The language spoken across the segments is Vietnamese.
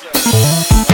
Gracias.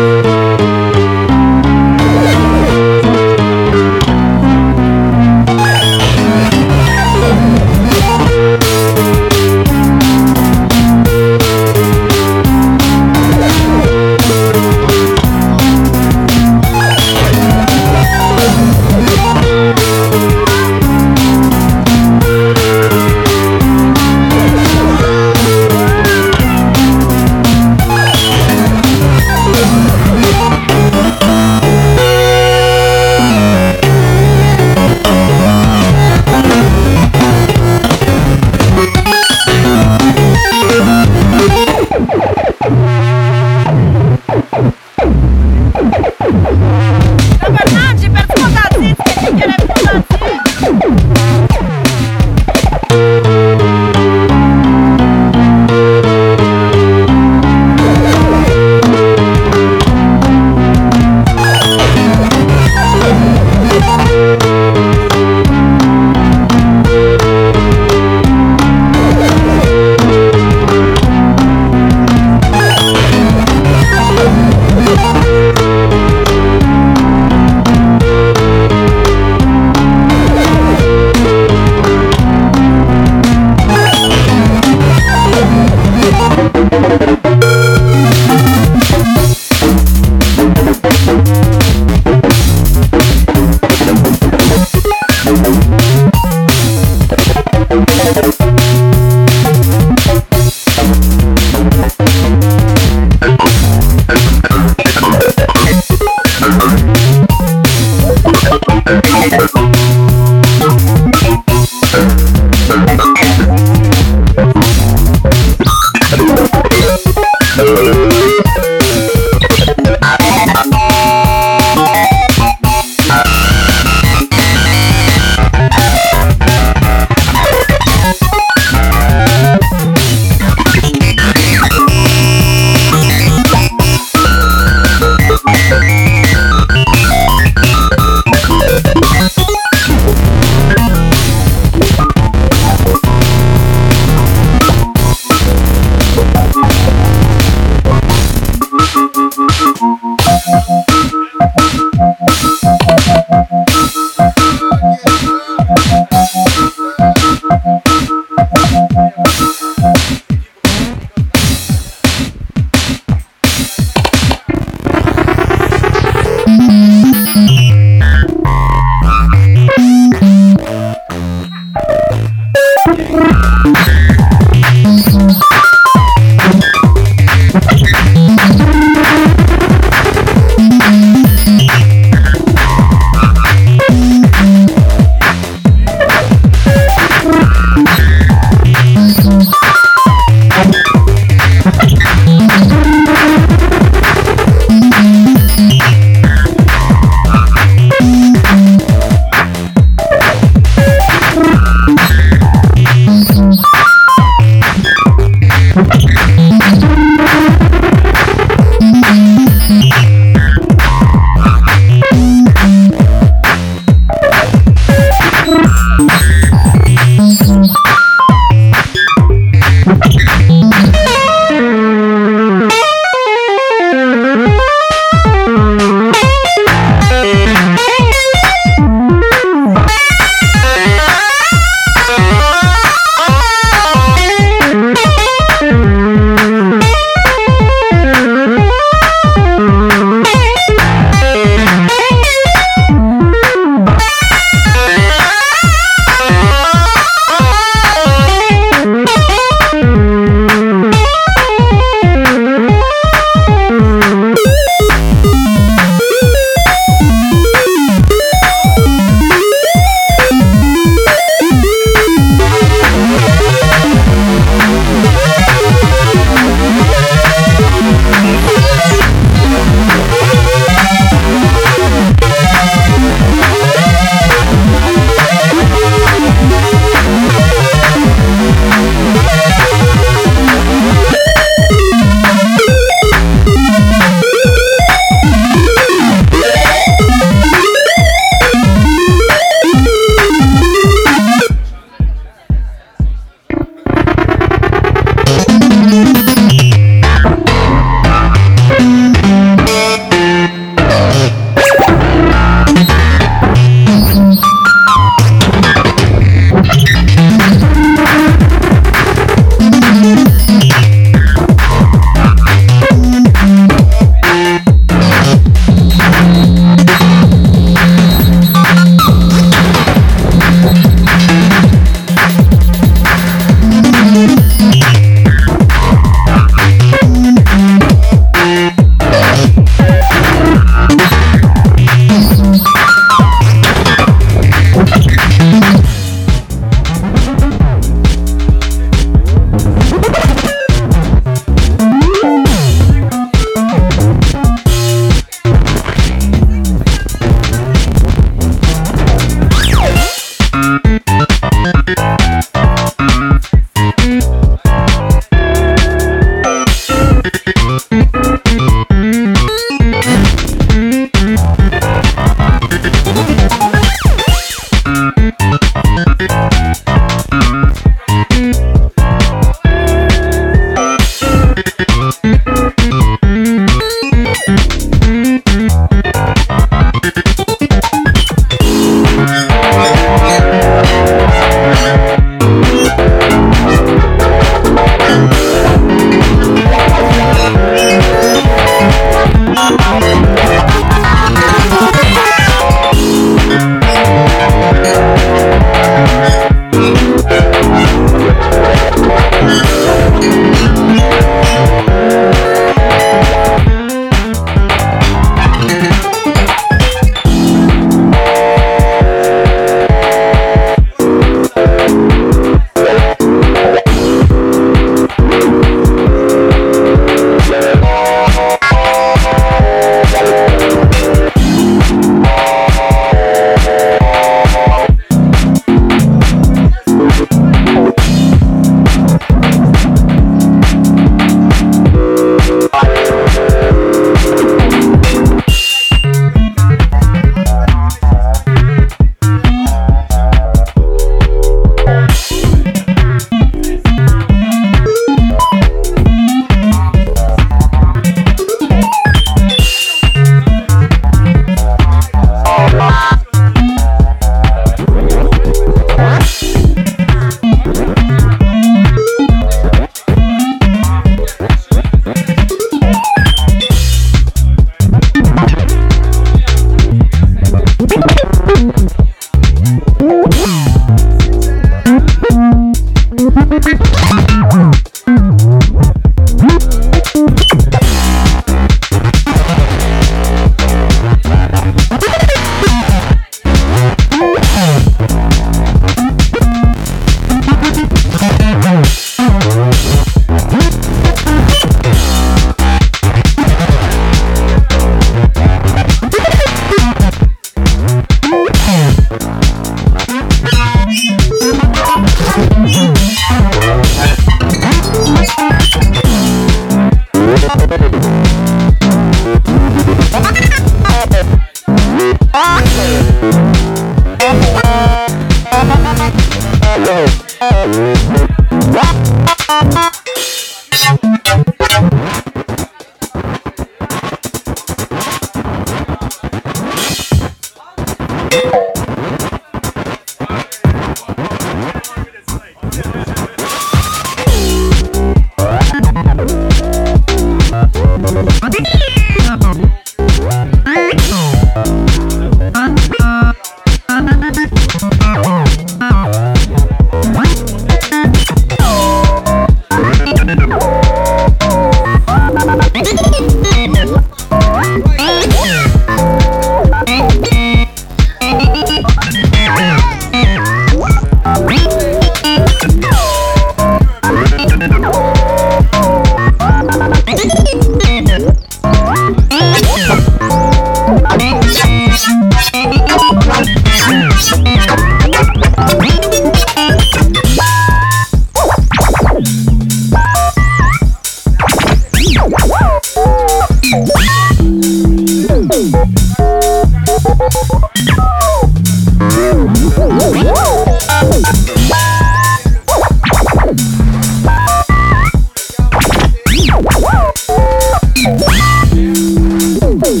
Whoa,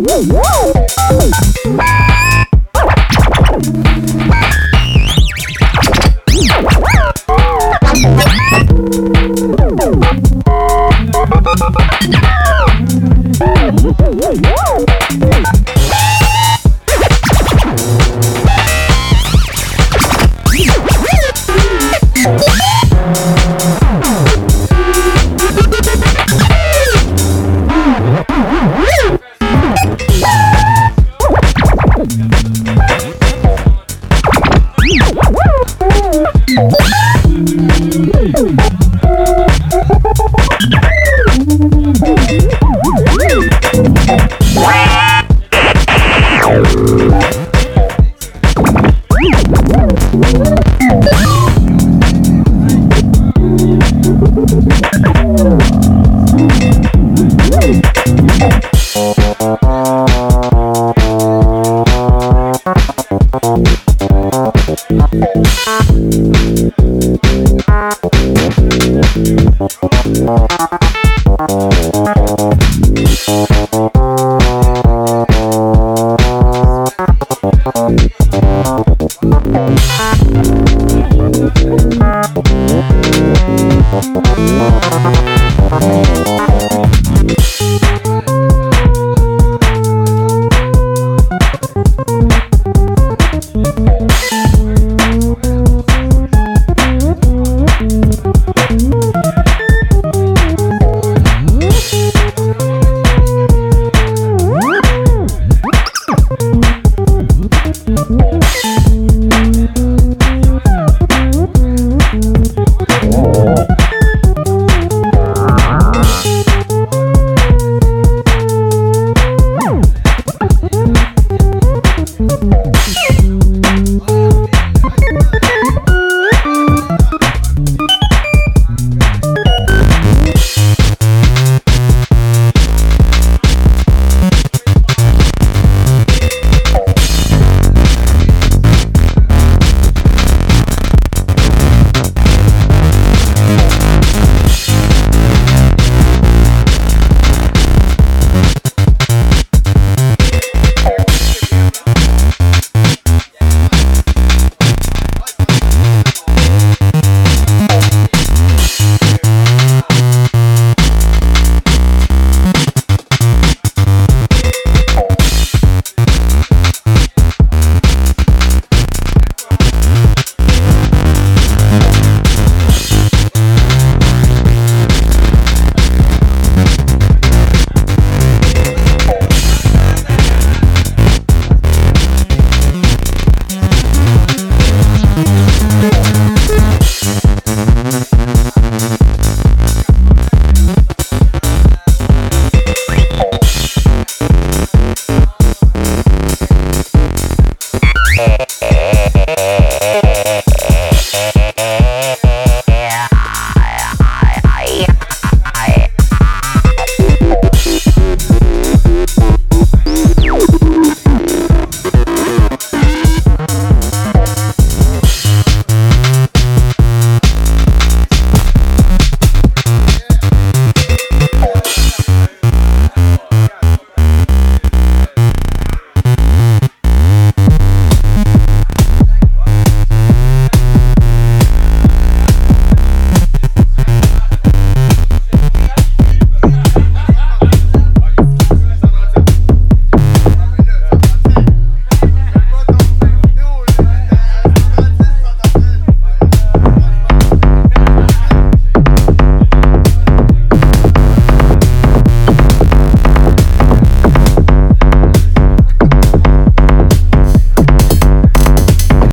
whoa, whoa.